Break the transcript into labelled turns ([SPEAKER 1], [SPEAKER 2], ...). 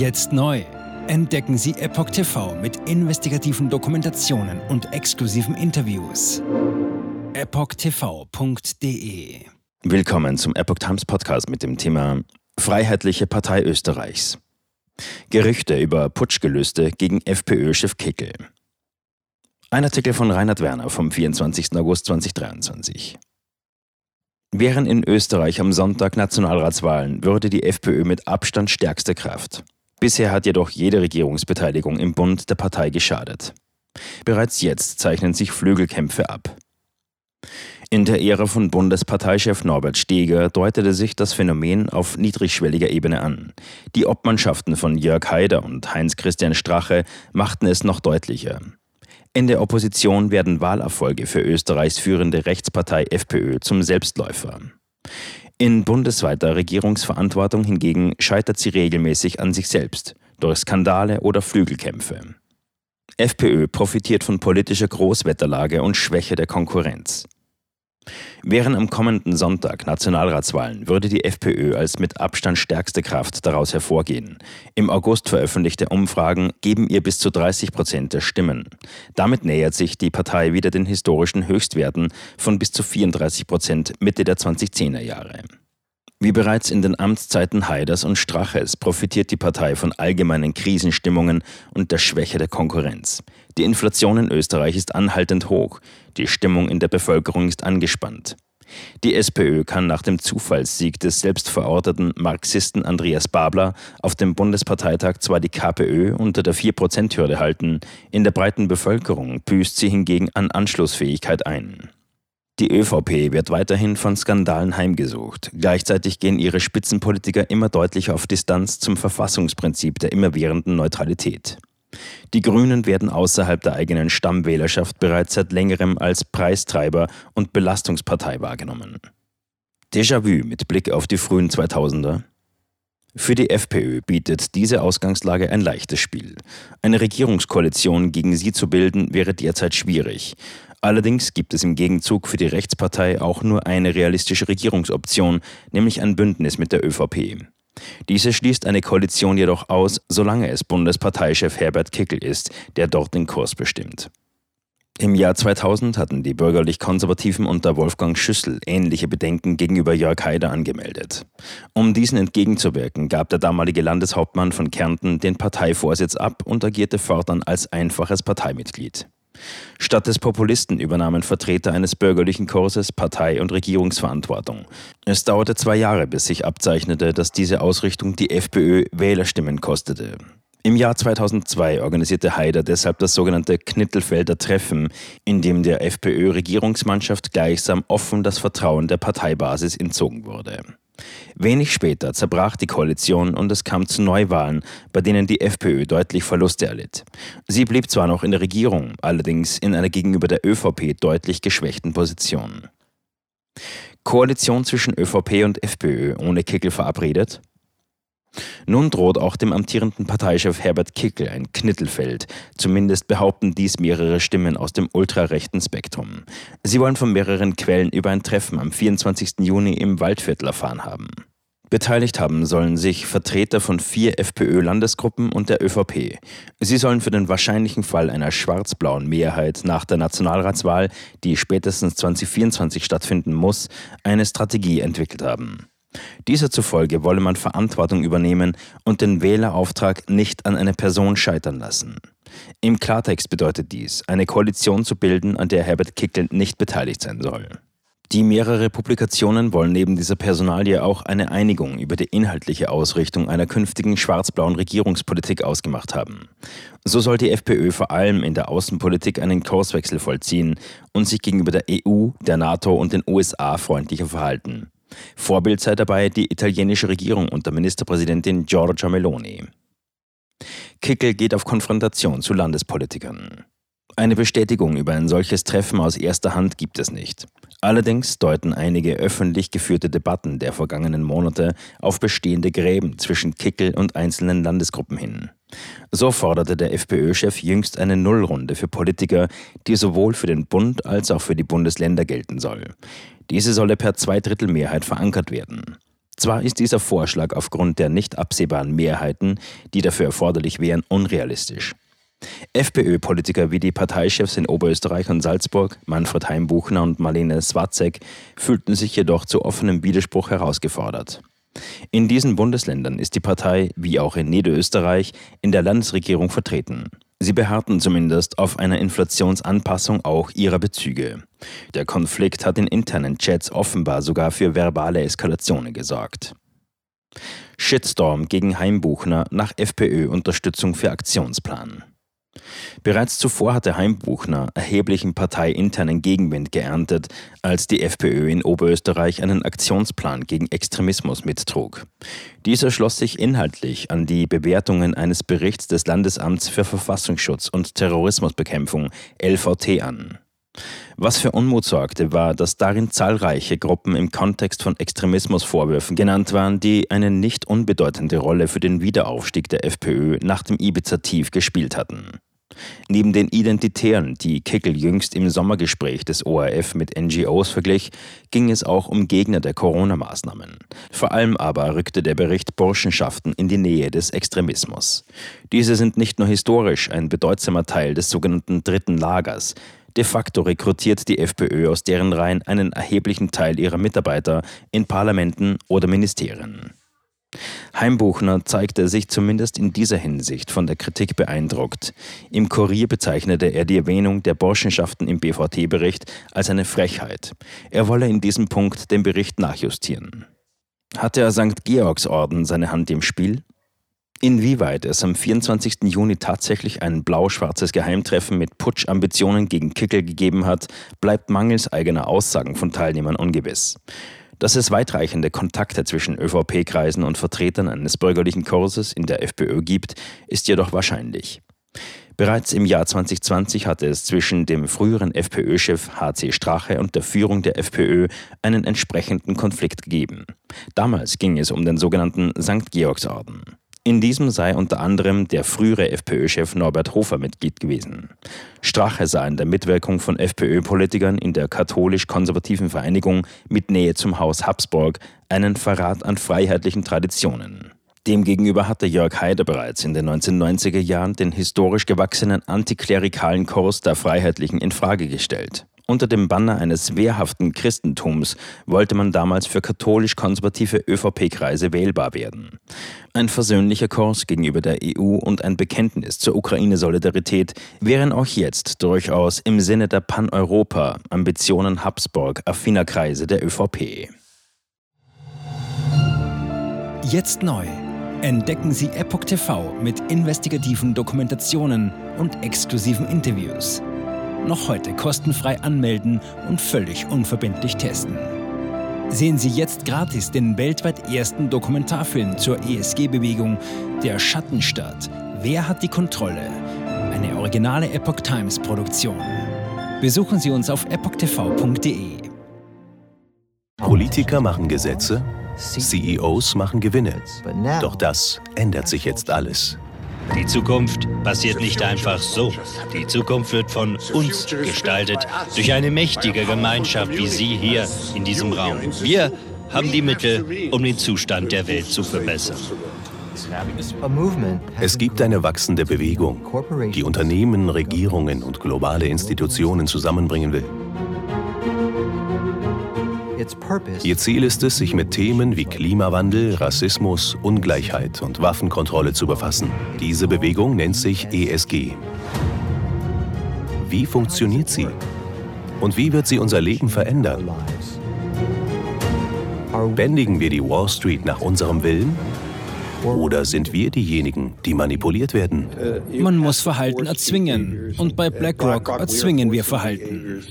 [SPEAKER 1] Jetzt neu. Entdecken Sie Epoch TV mit investigativen Dokumentationen und exklusiven Interviews. EpochTV.de
[SPEAKER 2] Willkommen zum Epoch Times Podcast mit dem Thema Freiheitliche Partei Österreichs. Gerüchte über Putschgelüste gegen FPÖ-Chef Kickel. Ein Artikel von Reinhard Werner vom 24. August 2023. Wären in Österreich am Sonntag Nationalratswahlen, würde die FPÖ mit Abstand stärkste Kraft. Bisher hat jedoch jede Regierungsbeteiligung im Bund der Partei geschadet. Bereits jetzt zeichnen sich Flügelkämpfe ab. In der Ära von Bundesparteichef Norbert Steger deutete sich das Phänomen auf niedrigschwelliger Ebene an. Die Obmannschaften von Jörg Haider und Heinz-Christian Strache machten es noch deutlicher. In der Opposition werden Wahlerfolge für Österreichs führende Rechtspartei FPÖ zum Selbstläufer. In bundesweiter Regierungsverantwortung hingegen scheitert sie regelmäßig an sich selbst, durch Skandale oder Flügelkämpfe. FPÖ profitiert von politischer Großwetterlage und Schwäche der Konkurrenz. Wären am kommenden Sonntag Nationalratswahlen, würde die FPÖ als mit Abstand stärkste Kraft daraus hervorgehen. Im August veröffentlichte Umfragen geben ihr bis zu 30 Prozent der Stimmen. Damit nähert sich die Partei wieder den historischen Höchstwerten von bis zu 34 Prozent Mitte der 2010er Jahre. Wie bereits in den Amtszeiten Haiders und Straches profitiert die Partei von allgemeinen Krisenstimmungen und der Schwäche der Konkurrenz. Die Inflation in Österreich ist anhaltend hoch, die Stimmung in der Bevölkerung ist angespannt. Die SPÖ kann nach dem Zufallssieg des selbstverorteten Marxisten Andreas Babler auf dem Bundesparteitag zwar die KPÖ unter der 4%-Hürde halten, in der breiten Bevölkerung büßt sie hingegen an Anschlussfähigkeit ein. Die ÖVP wird weiterhin von Skandalen heimgesucht. Gleichzeitig gehen ihre Spitzenpolitiker immer deutlicher auf Distanz zum Verfassungsprinzip der immerwährenden Neutralität. Die Grünen werden außerhalb der eigenen Stammwählerschaft bereits seit längerem als Preistreiber und Belastungspartei wahrgenommen. Déjà-vu mit Blick auf die frühen 2000er? Für die FPÖ bietet diese Ausgangslage ein leichtes Spiel. Eine Regierungskoalition gegen sie zu bilden wäre derzeit schwierig. Allerdings gibt es im Gegenzug für die Rechtspartei auch nur eine realistische Regierungsoption, nämlich ein Bündnis mit der ÖVP. Diese schließt eine Koalition jedoch aus, solange es Bundesparteichef Herbert Kickel ist, der dort den Kurs bestimmt. Im Jahr 2000 hatten die bürgerlich-konservativen unter Wolfgang Schüssel ähnliche Bedenken gegenüber Jörg Haider angemeldet. Um diesen entgegenzuwirken, gab der damalige Landeshauptmann von Kärnten den Parteivorsitz ab und agierte fortan als einfaches Parteimitglied. Statt des Populisten übernahmen Vertreter eines bürgerlichen Kurses Partei- und Regierungsverantwortung. Es dauerte zwei Jahre, bis sich abzeichnete, dass diese Ausrichtung die FPÖ Wählerstimmen kostete. Im Jahr 2002 organisierte Haider deshalb das sogenannte Knittelfelder Treffen, in dem der FPÖ-Regierungsmannschaft gleichsam offen das Vertrauen der Parteibasis entzogen wurde. Wenig später zerbrach die Koalition und es kam zu Neuwahlen, bei denen die FPÖ deutlich Verluste erlitt. Sie blieb zwar noch in der Regierung, allerdings in einer gegenüber der ÖVP deutlich geschwächten Position. Koalition zwischen ÖVP und FPÖ ohne Kickel verabredet? Nun droht auch dem amtierenden Parteichef Herbert Kickel ein Knittelfeld. Zumindest behaupten dies mehrere Stimmen aus dem ultrarechten Spektrum. Sie wollen von mehreren Quellen über ein Treffen am 24. Juni im Waldviertel erfahren haben. Beteiligt haben sollen sich Vertreter von vier FPÖ-Landesgruppen und der ÖVP. Sie sollen für den wahrscheinlichen Fall einer schwarz-blauen Mehrheit nach der Nationalratswahl, die spätestens 2024 stattfinden muss, eine Strategie entwickelt haben. Dieser zufolge wolle man Verantwortung übernehmen und den Wählerauftrag nicht an eine Person scheitern lassen. Im Klartext bedeutet dies, eine Koalition zu bilden, an der Herbert Kickl nicht beteiligt sein soll. Die mehrere Publikationen wollen neben dieser Personalie auch eine Einigung über die inhaltliche Ausrichtung einer künftigen schwarz-blauen Regierungspolitik ausgemacht haben. So soll die FPÖ vor allem in der Außenpolitik einen Kurswechsel vollziehen und sich gegenüber der EU, der NATO und den USA freundlicher verhalten. Vorbild sei dabei die italienische Regierung unter Ministerpräsidentin Giorgia Meloni. Kickel geht auf Konfrontation zu Landespolitikern. Eine Bestätigung über ein solches Treffen aus erster Hand gibt es nicht. Allerdings deuten einige öffentlich geführte Debatten der vergangenen Monate auf bestehende Gräben zwischen Kickel und einzelnen Landesgruppen hin. So forderte der FPÖ-Chef jüngst eine Nullrunde für Politiker, die sowohl für den Bund als auch für die Bundesländer gelten soll. Diese solle per Zweidrittelmehrheit verankert werden. Zwar ist dieser Vorschlag aufgrund der nicht absehbaren Mehrheiten, die dafür erforderlich wären, unrealistisch. FPÖ-Politiker wie die Parteichefs in Oberösterreich und Salzburg, Manfred Heimbuchner und Marlene Swatzek, fühlten sich jedoch zu offenem Widerspruch herausgefordert. In diesen Bundesländern ist die Partei, wie auch in Niederösterreich, in der Landesregierung vertreten. Sie beharrten zumindest auf einer Inflationsanpassung auch ihrer Bezüge. Der Konflikt hat in internen Chats offenbar sogar für verbale Eskalationen gesorgt. Shitstorm gegen Heimbuchner nach FPÖ-Unterstützung für Aktionsplan. Bereits zuvor hatte Heimbuchner erheblichen parteiinternen Gegenwind geerntet, als die FPÖ in Oberösterreich einen Aktionsplan gegen Extremismus mittrug. Dieser schloss sich inhaltlich an die Bewertungen eines Berichts des Landesamts für Verfassungsschutz und Terrorismusbekämpfung LVT an. Was für Unmut sorgte, war, dass darin zahlreiche Gruppen im Kontext von Extremismusvorwürfen genannt waren, die eine nicht unbedeutende Rolle für den Wiederaufstieg der FPÖ nach dem Ibiza-Tief gespielt hatten. Neben den Identitären, die Kickel jüngst im Sommergespräch des ORF mit NGOs verglich, ging es auch um Gegner der Corona-Maßnahmen. Vor allem aber rückte der Bericht Burschenschaften in die Nähe des Extremismus. Diese sind nicht nur historisch ein bedeutsamer Teil des sogenannten Dritten Lagers, De facto rekrutiert die FPÖ aus deren Reihen einen erheblichen Teil ihrer Mitarbeiter in Parlamenten oder Ministerien. Heimbuchner zeigte sich zumindest in dieser Hinsicht von der Kritik beeindruckt. Im Kurier bezeichnete er die Erwähnung der Burschenschaften im BVT-Bericht als eine Frechheit. Er wolle in diesem Punkt den Bericht nachjustieren. Hatte er St. Georgsorden seine Hand im Spiel? Inwieweit es am 24. Juni tatsächlich ein blau-schwarzes Geheimtreffen mit Putschambitionen gegen Kickel gegeben hat, bleibt mangels eigener Aussagen von Teilnehmern ungewiss. Dass es weitreichende Kontakte zwischen ÖVP-Kreisen und Vertretern eines bürgerlichen Kurses in der FPÖ gibt, ist jedoch wahrscheinlich. Bereits im Jahr 2020 hatte es zwischen dem früheren FPÖ-Chef HC Strache und der Führung der FPÖ einen entsprechenden Konflikt gegeben. Damals ging es um den sogenannten St. Georgsorden. In diesem sei unter anderem der frühere FPÖ-Chef Norbert Hofer Mitglied gewesen. Strache sah in der Mitwirkung von FPÖ-Politikern in der katholisch-konservativen Vereinigung mit Nähe zum Haus Habsburg einen Verrat an freiheitlichen Traditionen. Demgegenüber hatte Jörg Haider bereits in den 1990er Jahren den historisch gewachsenen antiklerikalen Kurs der Freiheitlichen in Frage gestellt. Unter dem Banner eines wehrhaften Christentums wollte man damals für katholisch-konservative ÖVP-Kreise wählbar werden. Ein versöhnlicher Kurs gegenüber der EU und ein Bekenntnis zur Ukraine-Solidarität wären auch jetzt durchaus im Sinne der Pan-Europa-Ambitionen Habsburg-affiner Kreise der ÖVP.
[SPEAKER 1] Jetzt neu. Entdecken Sie Epoch TV mit investigativen Dokumentationen und exklusiven Interviews noch heute kostenfrei anmelden und völlig unverbindlich testen. Sehen Sie jetzt gratis den weltweit ersten Dokumentarfilm zur ESG-Bewegung Der Schattenstaat. Wer hat die Kontrolle? Eine originale Epoch Times Produktion. Besuchen Sie uns auf epochtv.de.
[SPEAKER 3] Politiker machen Gesetze, CEOs machen Gewinne. Doch das ändert sich jetzt alles.
[SPEAKER 4] Die Zukunft passiert nicht einfach so. Die Zukunft wird von uns gestaltet, durch eine mächtige Gemeinschaft wie Sie hier in diesem Raum. Wir haben die Mittel, um den Zustand der Welt zu verbessern.
[SPEAKER 3] Es gibt eine wachsende Bewegung, die Unternehmen, Regierungen und globale Institutionen zusammenbringen will. Ihr Ziel ist es, sich mit Themen wie Klimawandel, Rassismus, Ungleichheit und Waffenkontrolle zu befassen. Diese Bewegung nennt sich ESG. Wie funktioniert sie? Und wie wird sie unser Leben verändern? Bändigen wir die Wall Street nach unserem Willen? Oder sind wir diejenigen, die manipuliert werden?
[SPEAKER 1] Man muss Verhalten erzwingen. Und bei BlackRock erzwingen wir Verhalten.